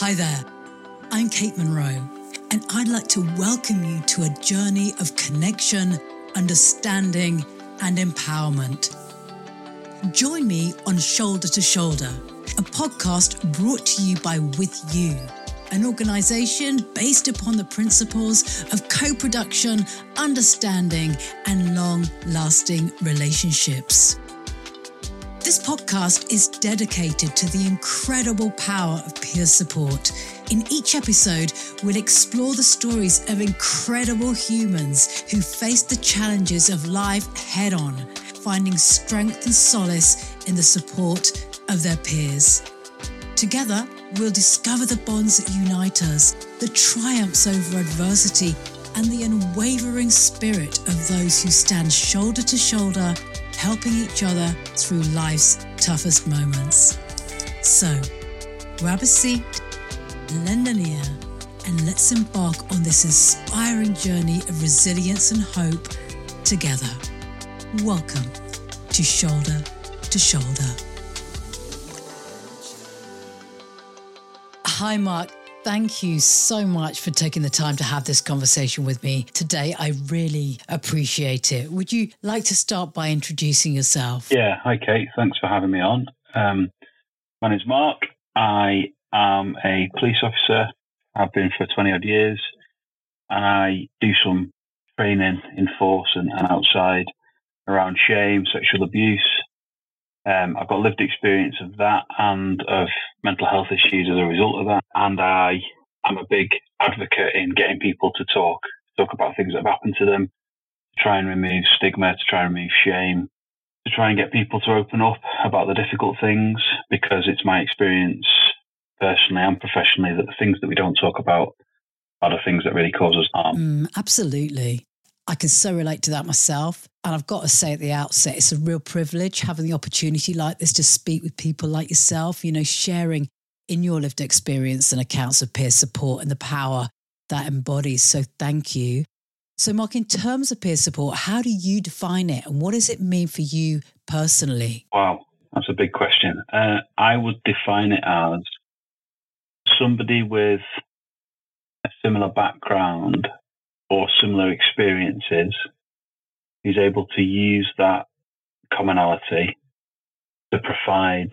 Hi there, I'm Cate Munro, and I'd like to welcome you to a journey of connection, understanding, and empowerment. Join me on Shoulder to Shoulder, a podcast brought to you by With You, an organization based upon the principles of co production, understanding, and long lasting relationships. This podcast is dedicated to the incredible power of peer support. In each episode, we'll explore the stories of incredible humans who face the challenges of life head on, finding strength and solace in the support of their peers. Together, we'll discover the bonds that unite us, the triumphs over adversity, and the unwavering spirit of those who stand shoulder to shoulder helping each other through life's toughest moments. So, grab a seat, lend an ear, and let's embark on this inspiring journey of resilience and hope together. Welcome to Shoulder to Shoulder. Hi, Mark. Thank you so much for taking the time to have this conversation with me today. I really appreciate it. Would you like to start by introducing yourself? Yeah. Hi, Cate. Thanks for having me on. Um, my name's Mark. I am a police officer. I've been for 20 odd years. And I do some training in force and, and outside around shame, sexual abuse, um, I've got lived experience of that and of mental health issues as a result of that. And I am a big advocate in getting people to talk, talk about things that have happened to them, to try and remove stigma, to try and remove shame, to try and get people to open up about the difficult things because it's my experience personally and professionally that the things that we don't talk about are the things that really cause us harm. Mm, absolutely. I can so relate to that myself. And I've got to say at the outset, it's a real privilege having the opportunity like this to speak with people like yourself, you know, sharing in your lived experience and accounts of peer support and the power that embodies. So thank you. So, Mark, in terms of peer support, how do you define it and what does it mean for you personally? Wow, that's a big question. Uh, I would define it as somebody with a similar background or similar experiences is able to use that commonality to provide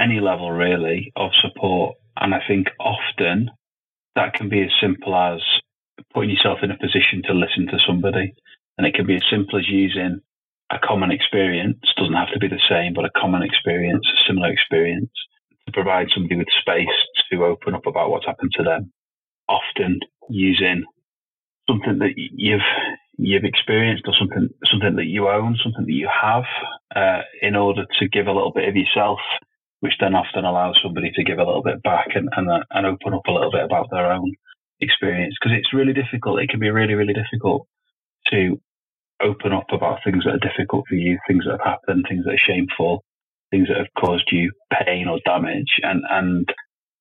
any level really of support. And I think often that can be as simple as putting yourself in a position to listen to somebody. And it can be as simple as using a common experience, doesn't have to be the same, but a common experience, a similar experience, to provide somebody with space to open up about what's happened to them. Often using something that you've you've experienced or something something that you own, something that you have, uh, in order to give a little bit of yourself, which then often allows somebody to give a little bit back and and, uh, and open up a little bit about their own experience because it's really difficult. It can be really really difficult to open up about things that are difficult for you, things that have happened, things that are shameful, things that have caused you pain or damage, and and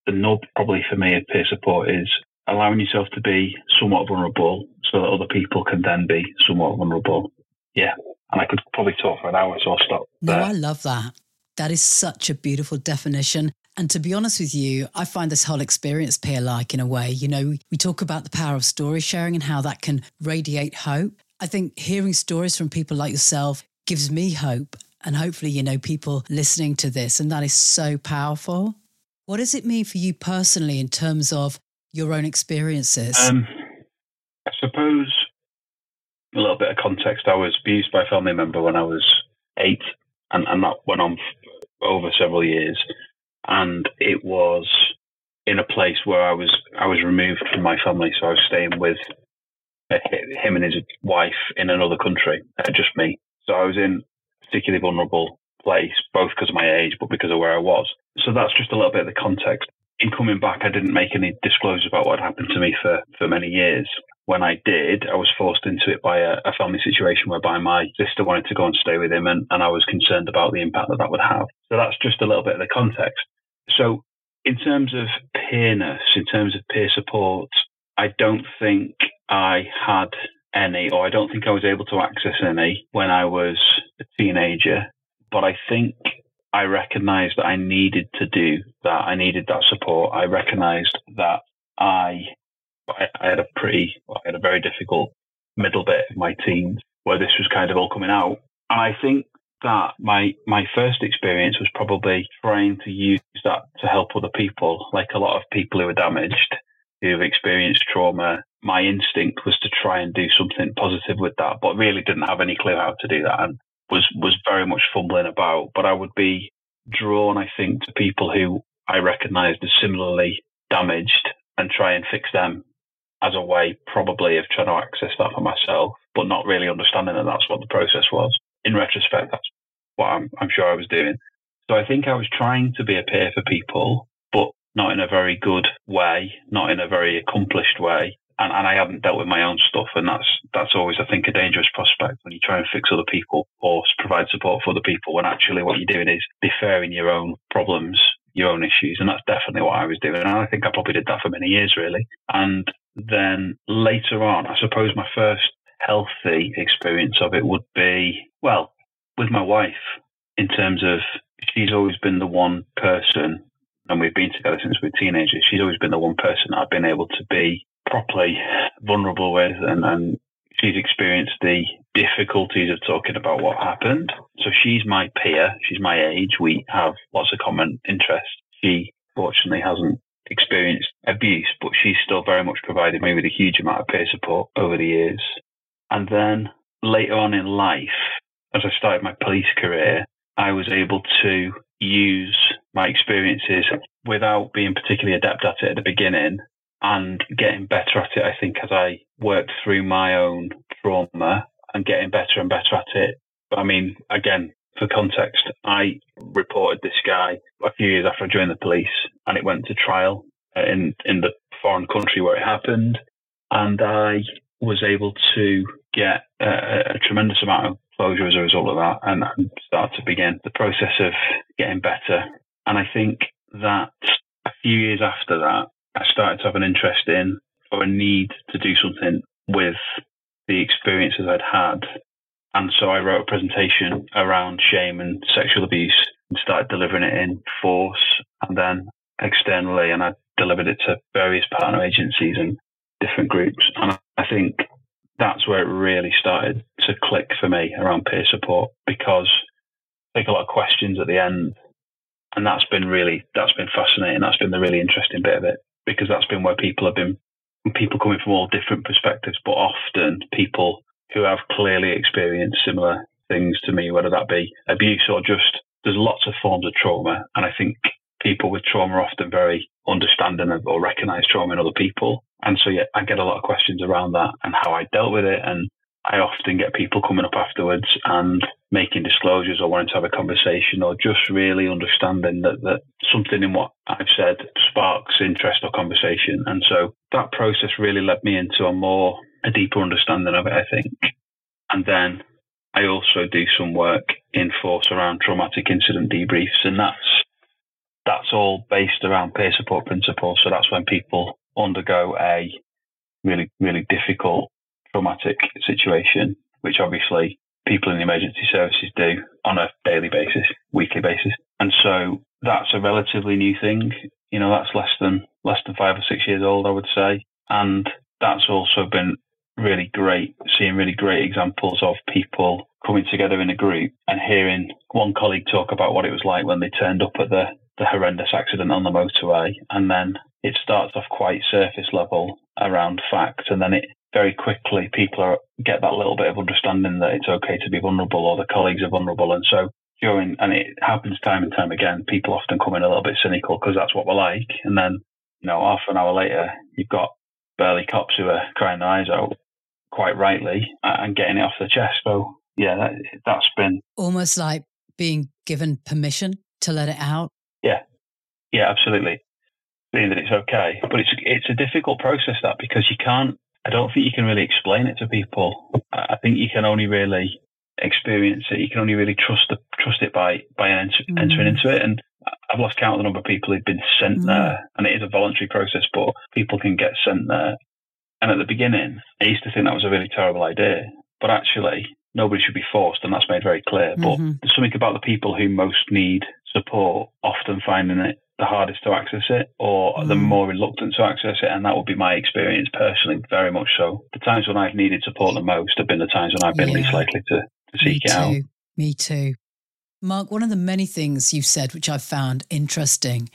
the nub probably for me of peer support is allowing yourself to be somewhat vulnerable so that other people can then be somewhat vulnerable. Yeah. And I could probably talk for an hour, so I'll stop. There. No, I love that. That is such a beautiful definition. And to be honest with you, I find this whole experience peer like in a way. You know, we talk about the power of story sharing and how that can radiate hope. I think hearing stories from people like yourself gives me hope. And hopefully, you know, people listening to this, and that is so powerful. What does it mean for you personally in terms of your own experiences? Um, I suppose a little bit of context. I was abused by a family member when I was eight, and, and that went on over several years. And it was in a place where I was I was removed from my family, so I was staying with him and his wife in another country, uh, just me. So I was in a particularly vulnerable place, both because of my age, but because of where I was. So that's just a little bit of the context in coming back, I didn't make any disclosure about what happened to me for, for many years. When I did, I was forced into it by a, a, family situation whereby my sister wanted to go and stay with him, and, and I was concerned about the impact that that would have. So that's just a little bit of the context. So, in terms of peerness, in terms of peer support, I don't think I had any, or I don't think I was able to access any when I was a teenager. But I think I recognized that I needed to do that. I needed that support. I recognized that I, I, had a pretty, I had a very difficult middle bit of my teens where this was kind of all coming out. And I think that my my first experience was probably trying to use that to help other people, like a lot of people who are damaged, who've experienced trauma. My instinct was to try and do something positive with that, but really didn't have any clue how to do that and was was very much fumbling about. But I would be drawn, I think, to people who I recognised as similarly damaged and try and fix them as a way, probably, of trying to access that for myself, but not really understanding that that's what the process was in retrospect, that's what I'm, I'm sure I was doing. So I think I was trying to be a peer for people, but not in a very good way, not in a very accomplished way. And, and I hadn't dealt with my own stuff. And that's, that's always, I think, a dangerous prospect when you try and fix other people or provide support for other people when actually what you're doing is deferring your own problems, your own issues. And that's definitely what I was doing. And I think I probably did that for many years, really. And then later on, I suppose my first healthy experience of it would be, well, with my wife, in terms of she's always been the one person, and we've been together since we were teenagers, she's always been the one person I've been able to be properly vulnerable with, and, and she's experienced the difficulties of talking about what happened. So she's my peer, she's my age, we have lots of common interests. She fortunately hasn't experienced abuse, but she's still very much provided me with a huge amount of peer support over the years. And then later on in life, as I started my police career, I was able to use my experiences without being particularly adept at it at the beginning and getting better at it, I think, as I worked through my own trauma and getting better and better at it. I mean, again, for context, I reported this guy a few years after I joined the police and it went to trial in, in the foreign country where it happened. And I was able to get a, a, tremendous amount of closure as a result of that and, and start to begin the process of getting better. And I think that a few years after that, I started to have an interest in or a need to do something with the experiences I'd had. And so I wrote a presentation around shame and sexual abuse and started delivering it in force and then externally. And I delivered it to various partner agencies and different groups. And I think that's where it really started to click for me around peer support because I take a lot of questions at the end. And that's been really, that's been fascinating. That's been the really interesting bit of it because that's been where people have been, people coming from all different perspectives, but often people who have clearly experienced similar things to me, whether that be abuse or just, there's lots of forms of trauma. And I think people with trauma are often very understanding of or recognize trauma in other people. And so, yeah, I get a lot of questions around that and how I dealt with it. And I often get people coming up afterwards and making disclosures or wanting to have a conversation or just really understanding that, that something in what I've said sparks interest or conversation. And so that process really led me into a more, a deeper understanding of it, I think. And then I also do some work in force around traumatic incident debriefs. And that's, that's all based around peer support principles. So that's when people undergo a really, really difficult traumatic situation, which obviously people in the emergency services do on a daily basis, weekly basis. And so that's a relatively new thing. You know, that's less than less than five or six years old, I would say. And that's also been really great, seeing really great examples of people coming together in a group and hearing one colleague talk about what it was like when they turned up at the, the horrendous accident on the motorway and then it starts off quite surface level around facts, and then it very quickly people are, get that little bit of understanding that it's okay to be vulnerable or the colleagues are vulnerable, and so during and it happens time and time again. People often come in a little bit cynical because that's what we're like, and then you know half an hour later you've got burly cops who are crying their eyes out, quite rightly, and getting it off the chest. So yeah, that, that's been almost like being given permission to let it out. Yeah, yeah, absolutely saying that it's okay. But it's it's a difficult process that because you can't. I don't think you can really explain it to people. I think you can only really experience it. You can only really trust the trust it by by enter, mm. entering into it. And I've lost count of the number of people who've been sent mm. there, and it is a voluntary process, but people can get sent there. And at the beginning, I used to think that was a really terrible idea, but actually, nobody should be forced, and that's made very clear. But mm-hmm. there's something about the people who most need support, often finding it the hardest to access it or mm. the more reluctant to access it. And that would be my experience personally, very much so. The times when I've needed support the most have been the times when I've been yeah. least likely to, to seek it out. Me too. Mark, one of the many things you've said, which I've found interesting,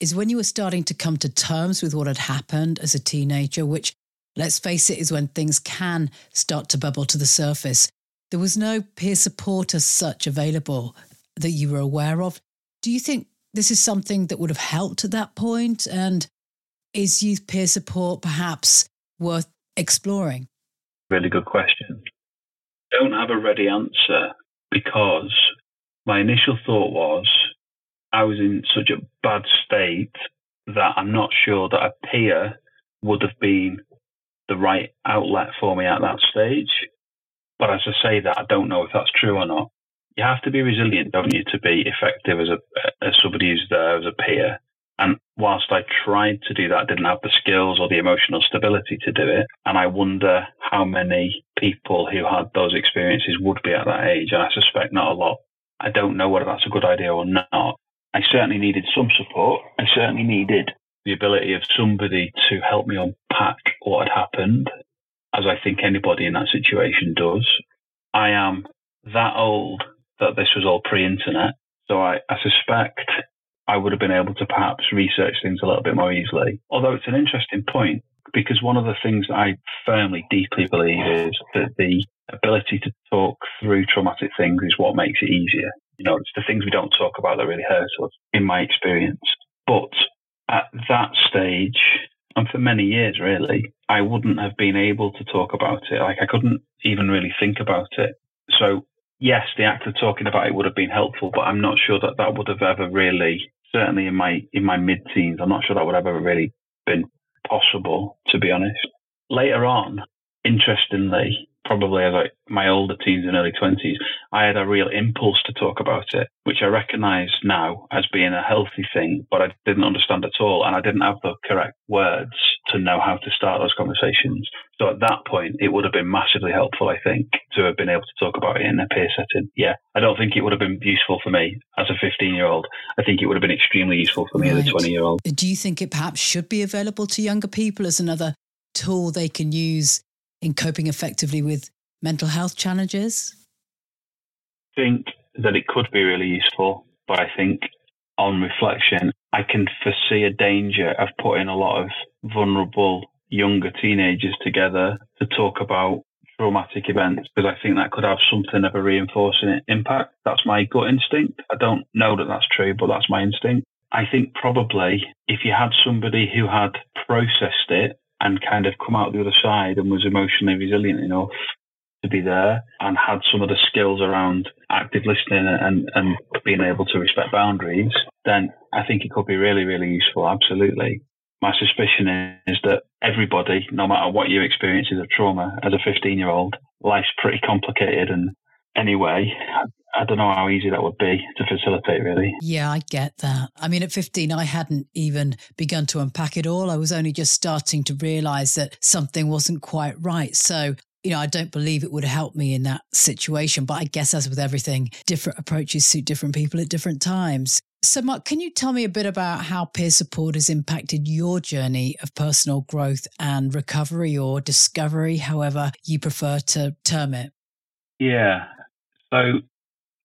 is when you were starting to come to terms with what had happened as a teenager, which, let's face it, is when things can start to bubble to the surface. There was no peer support as such available that you were aware of. Do you think this is something that would have helped at that point? And is youth peer support perhaps worth exploring? Really good question. Don't have a ready answer because my initial thought was I was in such a bad state that I'm not sure that a peer would have been the right outlet for me at that stage. But as I say that, I don't know if that's true or not. You have to be resilient, don't you, to be effective as a as somebody who's there as a peer. And whilst I tried to do that, I didn't have the skills or the emotional stability to do it. And I wonder how many people who had those experiences would be at that age. And I suspect not a lot. I don't know whether that's a good idea or not. I certainly needed some support. I certainly needed the ability of somebody to help me unpack what had happened, as I think anybody in that situation does. I am that old that this was all pre internet. So I, I suspect I would have been able to perhaps research things a little bit more easily. Although it's an interesting point because one of the things that I firmly, deeply believe is that the ability to talk through traumatic things is what makes it easier. You know, it's the things we don't talk about that really hurt us, in my experience. But at that stage, and for many years really, I wouldn't have been able to talk about it. Like I couldn't even really think about it. So yes, the act of talking about it would have been helpful, but I'm not sure that that would have ever really, certainly in my in my mid teens, I'm not sure that would have ever really been possible, to be honest. Later on, interestingly, probably as like my older teens and early 20s, I had a real impulse to talk about it, which I recognize now as being a healthy thing, but I didn't understand at all. And I didn't have the correct words to know how to start those conversations. So at that point, it would have been massively helpful, I think, to have been able to talk about it in a peer setting. Yeah. I don't think it would have been useful for me as a 15 year old. I think it would have been extremely useful for me right. as a 20 year old. Do you think it perhaps should be available to younger people as another tool they can use in coping effectively with mental health challenges? I think that it could be really useful, but I think on reflection, I can foresee a danger of putting a lot of vulnerable younger teenagers together to talk about traumatic events because I think that could have something of a reinforcing impact. That's my gut instinct. I don't know that that's true, but that's my instinct. I think probably if you had somebody who had processed it and kind of come out the other side and was emotionally resilient enough to be there and had some of the skills around active listening and, and being able to respect boundaries, then I think it could be really, really useful. Absolutely. My suspicion is that everybody, no matter what your experiences of trauma as a 15 year old, life's pretty complicated. And anyway, I don't know how easy that would be to facilitate, really. Yeah, I get that. I mean, at 15, I hadn't even begun to unpack it all. I was only just starting to realize that something wasn't quite right. So you know, I don't believe it would help me in that situation. But I guess, as with everything, different approaches suit different people at different times. So, Mark, can you tell me a bit about how peer support has impacted your journey of personal growth and recovery or discovery, however you prefer to term it? Yeah. So,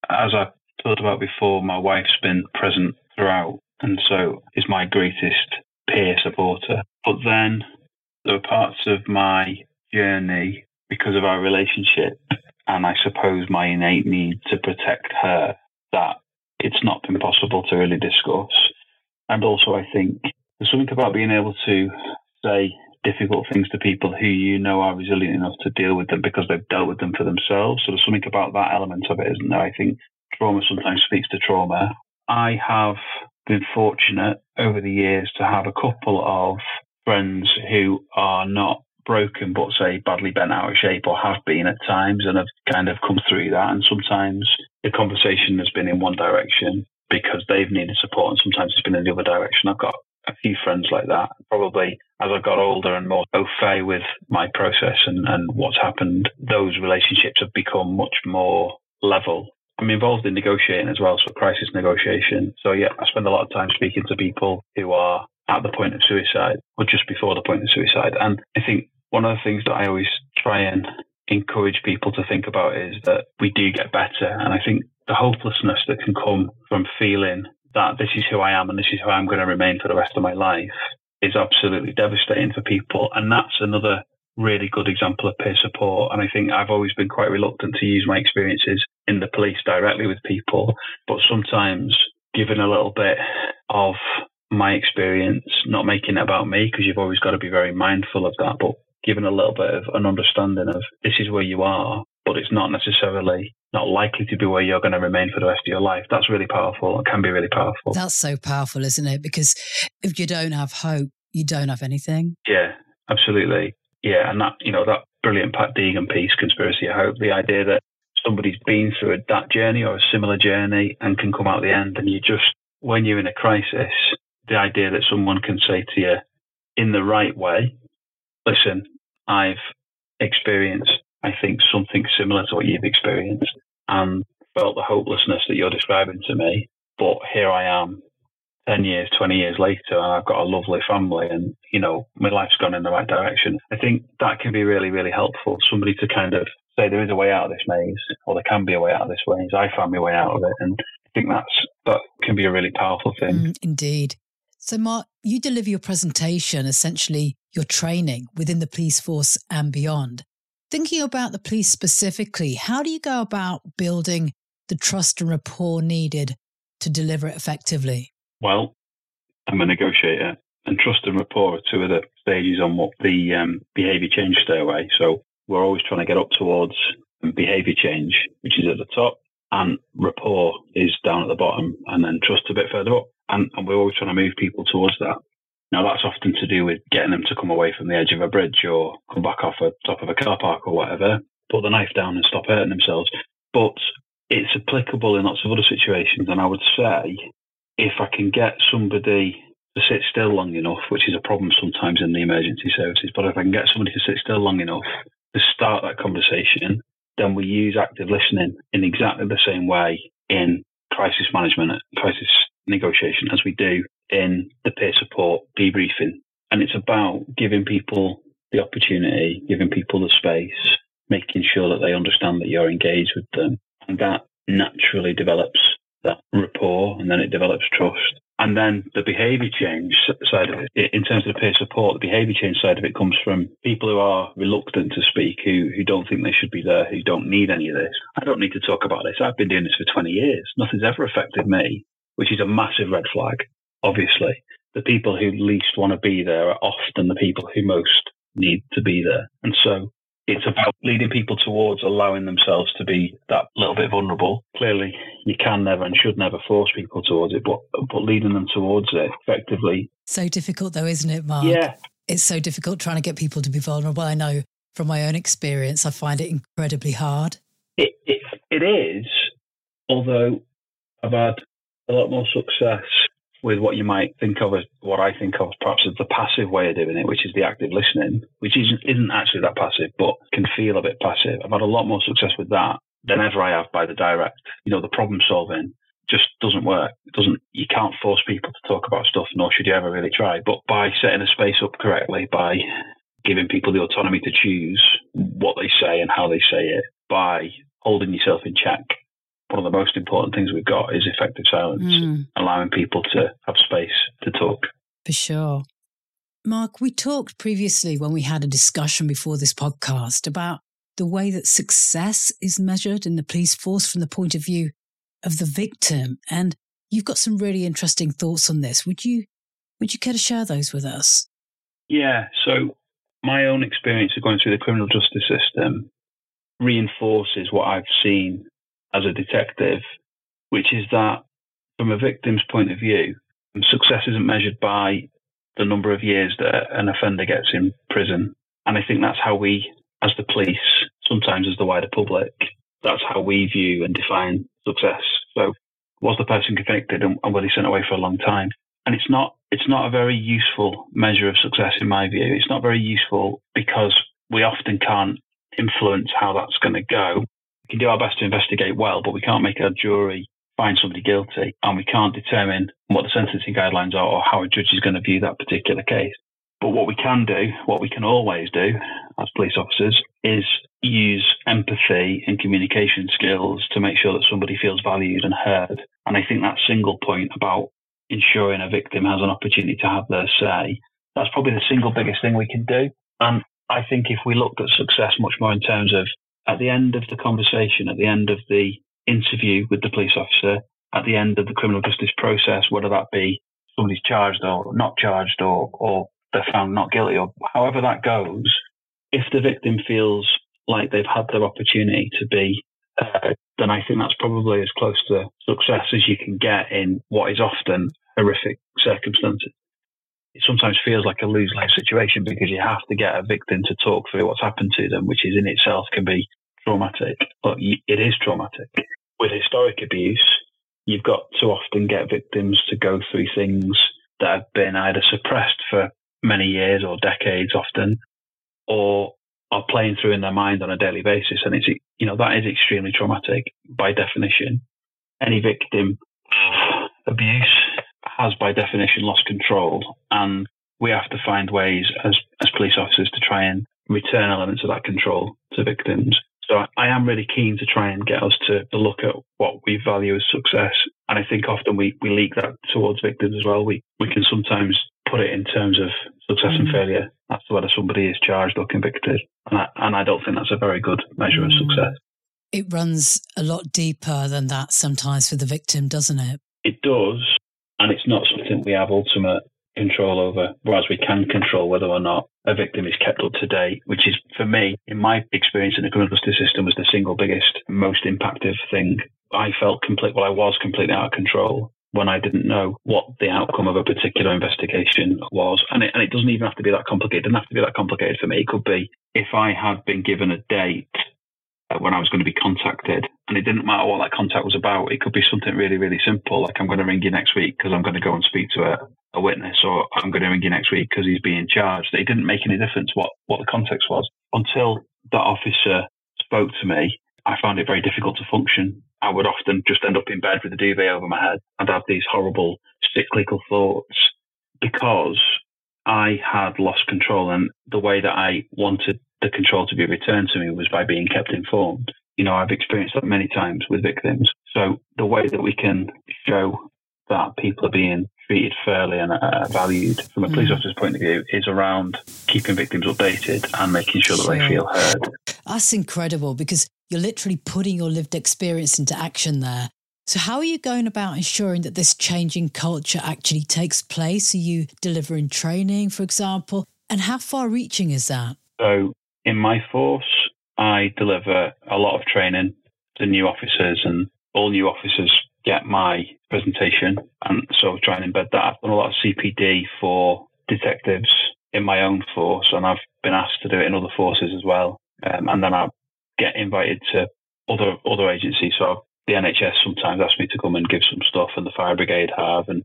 as I talked about before, my wife's been present throughout and so is my greatest peer supporter. But then there are parts of my journey because of our relationship and I suppose my innate need to protect her that it's not been possible to really discuss. And also, I think there's something about being able to say difficult things to people who you know are resilient enough to deal with them because they've dealt with them for themselves. So there's something about that element of it, isn't there? I think trauma sometimes speaks to trauma. I have been fortunate over the years to have a couple of friends who are not broken, but say badly bent out of shape or have been at times and have kind of come through that. And sometimes the conversation has been in one direction because they've needed support, and sometimes it's been in the other direction. I've got a few friends like that. Probably as I got older and more au fait with my process and, and what's happened, those relationships have become much more level. I'm involved in negotiating as well, so crisis negotiation. So yeah, I spend a lot of time speaking to people who are at the point of suicide or just before the point of suicide. And I think one of the things that I always try and encourage people to think about is that we do get better. And I think the hopelessness that can come from feeling that this is who I am and this is who I'm going to remain for the rest of my life is absolutely devastating for people. And that's another really good example of peer support. And I think I've always been quite reluctant to use my experiences in the police directly with people, but sometimes given a little bit of my experience, not making it about me, because you've always got to be very mindful of that, but given a little bit of an understanding of this is where you are, but it's not necessarily not likely to be where you're going to remain for the rest of your life. That's really powerful. It can be really powerful. That's so powerful, isn't it? Because if you don't have hope, you don't have anything. Yeah, absolutely. Yeah, and that you know that brilliant Pat Deegan piece, conspiracy of hope. The idea that somebody's been through that journey or a similar journey and can come out the end, and you just when you're in a crisis, the idea that someone can say to you in the right way, listen, I've experienced, I think, something similar to what you've experienced and felt the hopelessness that you're describing to me. But here I am 10 years, 20 years later, and I've got a lovely family and, you know, my life's gone in the right direction. I think that can be really, really helpful. Somebody to kind of say there is a way out of this maze, or there can be a way out of this maze. I found my way out of it. And I think that's, that can be a really powerful thing. Mm, indeed. So, Mark, you deliver your presentation, essentially your training within the police force and beyond. Thinking about the police specifically, how do you go about building the trust and rapport needed to deliver it effectively? Well, I'm a negotiator, and trust and rapport are two of the stages on what the um, behaviour change stairway. So we're always trying to get up towards behaviour change, which is at the top, and rapport is down at the bottom, and then trust a bit further up. And, and we're always trying to move people towards that. Now, that's often to do with getting them to come away from the edge of a bridge or come back off the top of a car park or whatever, put the knife down and stop hurting themselves. But it's applicable in lots of other situations. And I would say if I can get somebody to sit still long enough, which is a problem sometimes in the emergency services, but if I can get somebody to sit still long enough to start that conversation, then we use active listening in exactly the same way in crisis management, crisis negotiation as we do in the peer support debriefing. And it's about giving people the opportunity, giving people the space, making sure that they understand that you're engaged with them. And that naturally develops that rapport and then it develops trust. And then the behavior change side of it, in terms of the peer support, the behavior change side of it comes from people who are reluctant to speak, who, who don't think they should be there, who don't need any of this. I don't need to talk about this. I've been doing this for 20 years. Nothing's ever affected me, which is a massive red flag, obviously. The people who least want to be there are often the people who most need to be there. And so it's about leading people towards allowing themselves to be that little bit vulnerable. Clearly, you can never and should never force people towards it, but but leading them towards it effectively. So difficult, though, isn't it, Mark? Yeah, it's so difficult trying to get people to be vulnerable. I know from my own experience, I find it incredibly hard. It it, it is, although I've had a lot more success with what you might think of as what I think of perhaps as the passive way of doing it, which is the active listening, which isn't, isn't actually that passive, but can feel a bit passive. I've had a lot more success with that than ever I have by the direct. You know, the problem solving just doesn't work. It doesn't. You can't force people to talk about stuff, nor should you ever really try. But by setting a space up correctly, by giving people the autonomy to choose what they say and how they say it, by holding yourself in check, one of the most important things we've got is effective silence, mm. allowing people to have space to talk. For sure. Mark, we talked previously when we had a discussion before this podcast about the way that success is measured in the police force from the point of view of the victim. And you've got some really interesting thoughts on this. Would you would you care to share those with us? Yeah. So my own experience of going through the criminal justice system reinforces what I've seen as a detective, which is that from a victim's point of view, success isn't measured by the number of years that an offender gets in prison. And I think that's how we, as the police, sometimes as the wider public, that's how we view and define success. So was the person convicted and, and was he sent away for a long time? And it's not it's not a very useful measure of success in my view. It's not very useful because we often can't influence how that's going to go we can do our best to investigate well, but we can't make our jury find somebody guilty and we can't determine what the sentencing guidelines are or how a judge is going to view that particular case. But what we can do, what we can always do as police officers, is use empathy and communication skills to make sure that somebody feels valued and heard. And I think that single point about ensuring a victim has an opportunity to have their say, that's probably the single biggest thing we can do. And I think if we looked at success much more in terms of at the end of the conversation, at the end of the interview with the police officer, at the end of the criminal justice process, whether that be somebody's charged or not charged or, or they're found not guilty or however that goes, if the victim feels like they've had their opportunity to be heard, then I think that's probably as close to success as you can get in what is often horrific circumstances. It sometimes feels like a lose lose situation because you have to get a victim to talk through what's happened to them, which is in itself can be traumatic, but it is traumatic. With historic abuse, you've got to often get victims to go through things that have been either suppressed for many years or decades often, or are playing through in their mind on a daily basis. And it's, you know, that is extremely traumatic by definition. Any victim of abuse has by definition lost control. And we have to find ways as, as police officers to try and return elements of that control to victims. So I am really keen to try and get us to, to look at what we value as success. And I think often we, we leak that towards victims as well. We, we can sometimes put it in terms of success mm. and failure That's whether somebody is charged or convicted. And I, and I don't think that's a very good measure mm. of success. It runs a lot deeper than that sometimes for the victim, doesn't it? It does. And it's not something we have ultimate control over, whereas we can control whether or not a victim is kept up to date, which is, for me, in my experience in the criminal justice system, was the single biggest, most impactful thing. I felt complete, well, I was completely out of control when I didn't know what the outcome of a particular investigation was. And it, and it doesn't even have to be that complicated. It doesn't have to be that complicated for me. It could be if I had been given a date Uh, when I was going to be contacted. And it didn't matter what that contact was about. It could be something really, really simple, like I'm going to ring you next week because I'm going to go and speak to a, a witness, or I'm going to ring you next week because he's being charged. It didn't make any difference what, what the context was. Until that officer spoke to me, I found it very difficult to function. I would often just end up in bed with a duvet over my head and have these horrible cyclical thoughts because I had lost control and the way that I wanted the control to be returned to me was by being kept informed. You know, I've experienced that many times with victims. So the way that we can show that people are being treated fairly and uh, valued from a police mm. officer's point of view is around keeping victims updated and making sure that sure. they feel heard. That's incredible because you're literally putting your lived experience into action there. So, how are you going about ensuring that this changing culture actually takes place? Are you delivering training, for example? And how far reaching is that? So, in my force, I deliver a lot of training to new officers, and all new officers get my presentation. And so, try and embed that. I've done a lot of CPD for detectives in my own force, and I've been asked to do it in other forces as well. Um, and then I get invited to other other agencies. So the NHS sometimes ask me to come and give some stuff, and the fire brigade have, and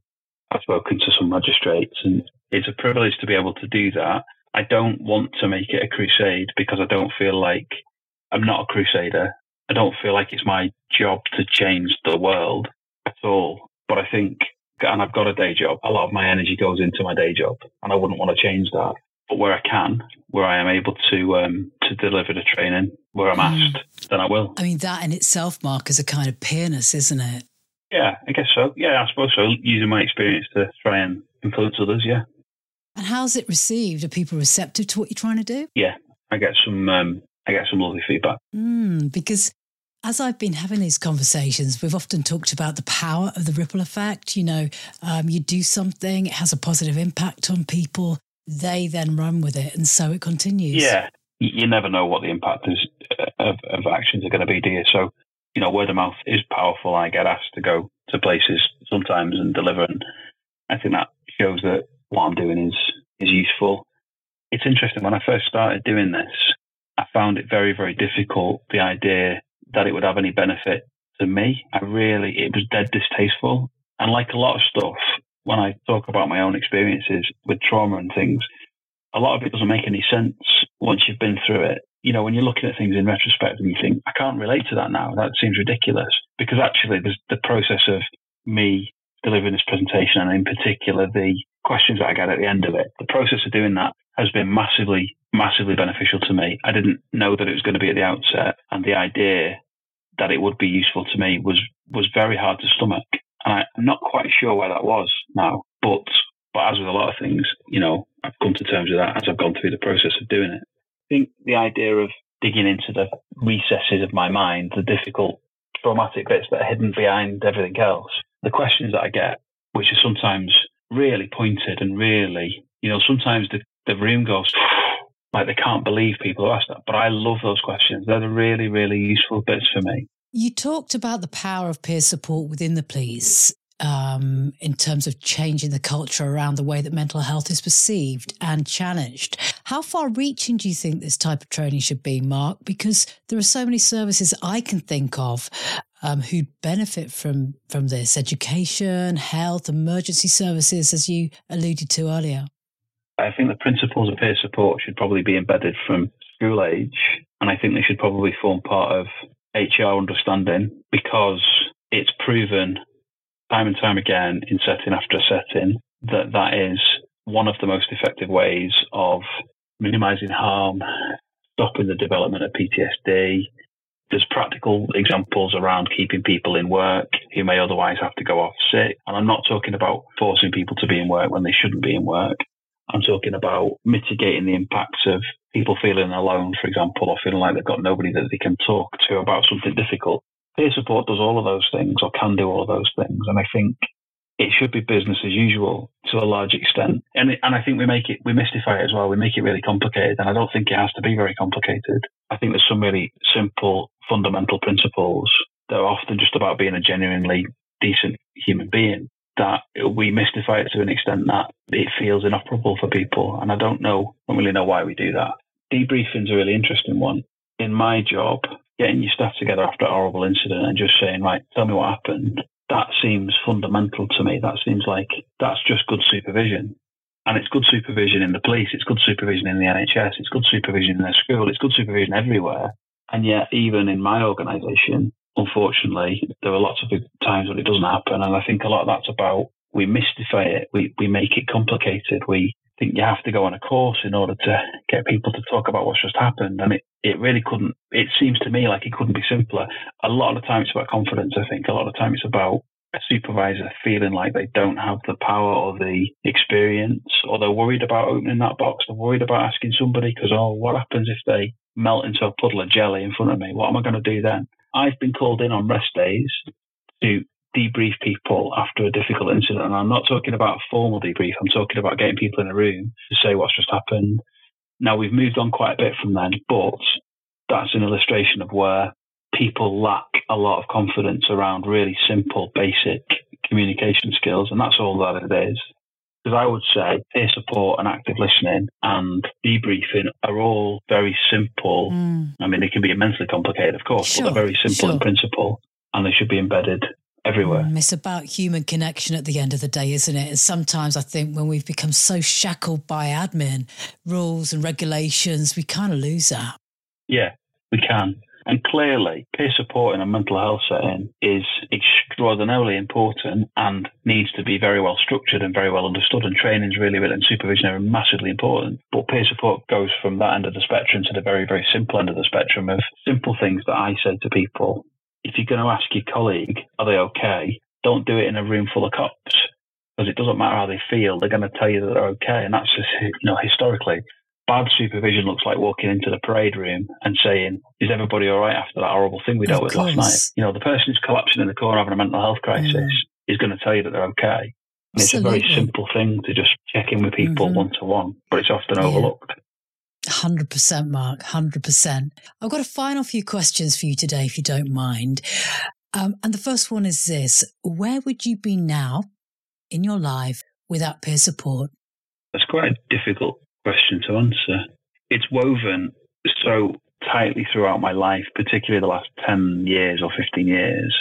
I've spoken to some magistrates, and it's a privilege to be able to do that. I don't want to make it a crusade because I don't feel like I'm not a crusader. I don't feel like it's my job to change the world at all. But I think, and I've got a day job, a lot of my energy goes into my day job, and I wouldn't want to change that. But where I can, where I am able to um, to deliver the training, where I'm mm. asked, then I will. I mean, that in itself, Mark, is a kind of peerness, isn't it? Yeah, I guess so. Yeah, I suppose so. Using my experience to try and influence others. Yeah. And how's it received? Are people receptive to what you're trying to do? Yeah, I get some. Um, I get some lovely feedback. Mm, because as I've been having these conversations, we've often talked about the power of the ripple effect. You know, um, you do something, it has a positive impact on people they then run with it, and so it continues. Yeah, you never know what the impact is uh, of, of actions are going to be, do you? So, you know, word of mouth is powerful. I get asked to go to places sometimes and deliver, and I think that shows that what I'm doing is is useful. It's interesting. When I first started doing this, I found it very, very difficult. The idea that it would have any benefit to me, I really, it was dead distasteful. And like a lot of stuff, when I talk about my own experiences with trauma and things, a lot of it doesn't make any sense once you've been through it. you know, when you're looking at things in retrospect and you think, I can't relate to that now. That seems ridiculous. Because actually, there's the process of me delivering this presentation and in particular the questions that I get at the end of it, the process of doing that has been massively, massively beneficial to me. I didn't know that it was going to be at the outset. And the idea that it would be useful to me was, was very hard to stomach. And I'm not quite sure where that was now. But, but as with a lot of things, you know, I've come to terms with that as I've gone through the process of doing it. I think the idea of digging into the recesses of my mind, the difficult, traumatic bits that are hidden behind everything else, the questions that I get, which are sometimes really pointed and really, you know, sometimes the, the room goes, like they can't believe people ask that. But I love those questions. They're the really, really useful bits for me. You talked about the power of peer support within the police um, in terms of changing the culture around the way that mental health is perceived and challenged. How far reaching do you think this type of training should be, Mark? Because there are so many services I can think of um, who benefit from from this education, health, emergency services, as you alluded to earlier. I think the principles of peer support should probably be embedded from school age, and I think they should probably form part of HR understanding because it's proven time and time again in setting after setting that that is one of the most effective ways of minimizing harm, stopping the development of PTSD. There's practical examples around keeping people in work who may otherwise have to go off sick. And I'm not talking about forcing people to be in work when they shouldn't be in work. I'm talking about mitigating the impacts of people feeling alone, for example, or feeling like they've got nobody that they can talk to about something difficult. Peer support does all of those things or can do all of those things. And I think it should be business as usual to a large extent. And, and I think we make it, we mystify it as well. We make it really complicated. And I don't think it has to be very complicated. I think there's some really simple, fundamental principles that are often just about being a genuinely decent human being that we mystify it to an extent that it feels inoperable for people. And I don't know, I don't really know why we do that. Debriefing's a really interesting one. In my job, getting your staff together after a horrible incident and just saying, right, tell me what happened, that seems fundamental to me. That seems like that's just good supervision. And it's good supervision in the police, it's good supervision in the NHS, it's good supervision in their school, it's good supervision everywhere. And yet, even in my organisation, unfortunately, there are lots of times when it doesn't happen. And I think a lot of that's about we mystify it, we, we make it complicated, we think you have to go on a course in order to get people to talk about what's just happened. And it, it really couldn't, it seems to me like it couldn't be simpler. A lot of the time it's about confidence, I think. A lot of the time it's about a supervisor feeling like they don't have the power or the experience, or they're worried about opening that box. They're worried about asking somebody because, oh, what happens if they melt into a puddle of jelly in front of me? What am I going to do then? I've been called in on rest days to debrief people after a difficult incident. And I'm not talking about a formal debrief. I'm talking about getting people in a room to say what's just happened. Now we've moved on quite a bit from then, but that's an illustration of where people lack a lot of confidence around really simple, basic communication skills. And that's all that it is. Because I would say peer support and active listening and debriefing are all very simple. Mm. I mean, they can be immensely complicated, of course, sure, but they're very simple sure. in principle and they should be embedded everywhere. Mm, it's about human connection at the end of the day, isn't it? And sometimes I think when we've become so shackled by admin rules and regulations, we kind of lose that. Yeah, we can. And clearly, peer support in a mental health setting is extraordinarily important and needs to be very well structured and very well understood. And training is really, really, and supervision are massively important. But peer support goes from that end of the spectrum to the very, very simple end of the spectrum of simple things that I say to people if you're going to ask your colleague, are they okay? Don't do it in a room full of cops because it doesn't matter how they feel. They're going to tell you that they're okay. And that's just, you know, historically, bad supervision looks like walking into the parade room and saying, is everybody all right after that horrible thing we dealt with last night? You know, the person who's collapsing in the corner having a mental health crisis mm. is going to tell you that they're okay. And it's a very simple thing to just check in with people one to one, but it's often yeah. overlooked. 100% Mark, 100%. I've got a final few questions for you today, if you don't mind. Um, and the first one is this Where would you be now in your life without peer support? That's quite a difficult question to answer. It's woven so tightly throughout my life, particularly the last 10 years or 15 years,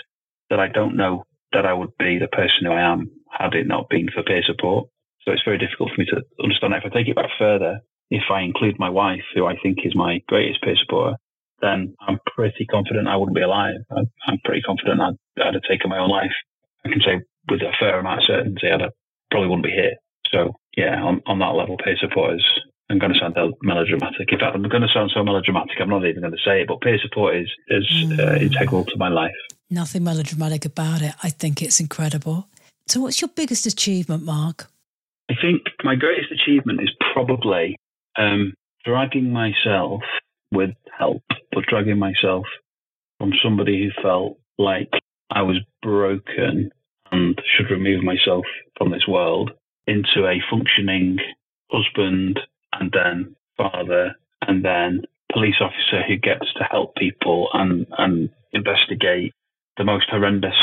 that I don't know that I would be the person who I am had it not been for peer support. So it's very difficult for me to understand. If I take it back further, if I include my wife, who I think is my greatest peer supporter, then I'm pretty confident I wouldn't be alive. I, am pretty confident I'd, I'd, have taken my own life. I can say with a fair amount of certainty I'd have, probably wouldn't be here. So yeah, on, on that level, peer support is. I'm going to sound melodramatic. In fact, I'm going to sound so melodramatic. I'm not even going to say it. But peer support is is mm. uh, integral to my life. Nothing melodramatic about it. I think it's incredible. So, what's your biggest achievement, Mark? I think my greatest achievement is probably um, dragging myself with help, but dragging myself from somebody who felt like I was broken and should remove myself from this world into a functioning husband and then father and then police officer who gets to help people and, and investigate the most horrendous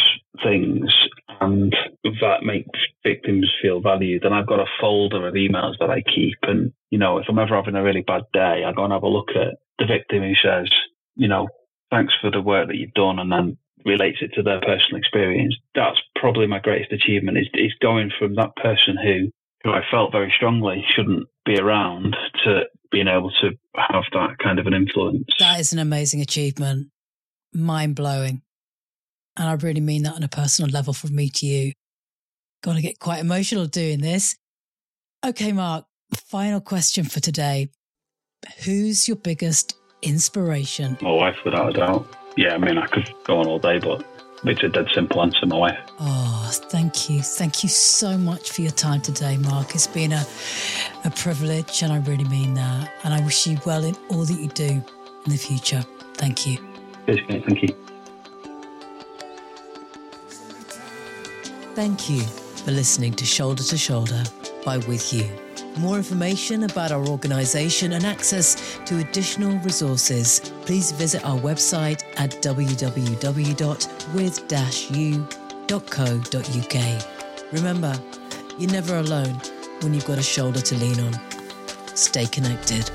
things and that makes victims feel valued. And I've got a folder of emails that I keep. And, you know, if I'm ever having a really bad day, I go and have a look at the victim who says, you know, thanks for the work that you've done and then relates it to their personal experience. That's probably my greatest achievement is, is going from that person who, who I felt very strongly shouldn't be around to being able to have that kind of an influence. That is an amazing achievement. Mind blowing. And I really mean that on a personal level from me to you. Gonna get quite emotional doing this. Okay, Mark, final question for today. Who's your biggest inspiration? My wife, without a doubt. Yeah, I mean, I could go on all day, but it's a dead simple answer, my wife. Oh, thank you. Thank you so much for your time today, Mark. It's been a, a privilege, and I really mean that. And I wish you well in all that you do in the future. Thank you. Thank you. Thank you for listening to Shoulder to Shoulder by With You. More information about our organisation and access to additional resources, please visit our website at www.with-you.co.uk. Remember, you're never alone when you've got a shoulder to lean on. Stay connected.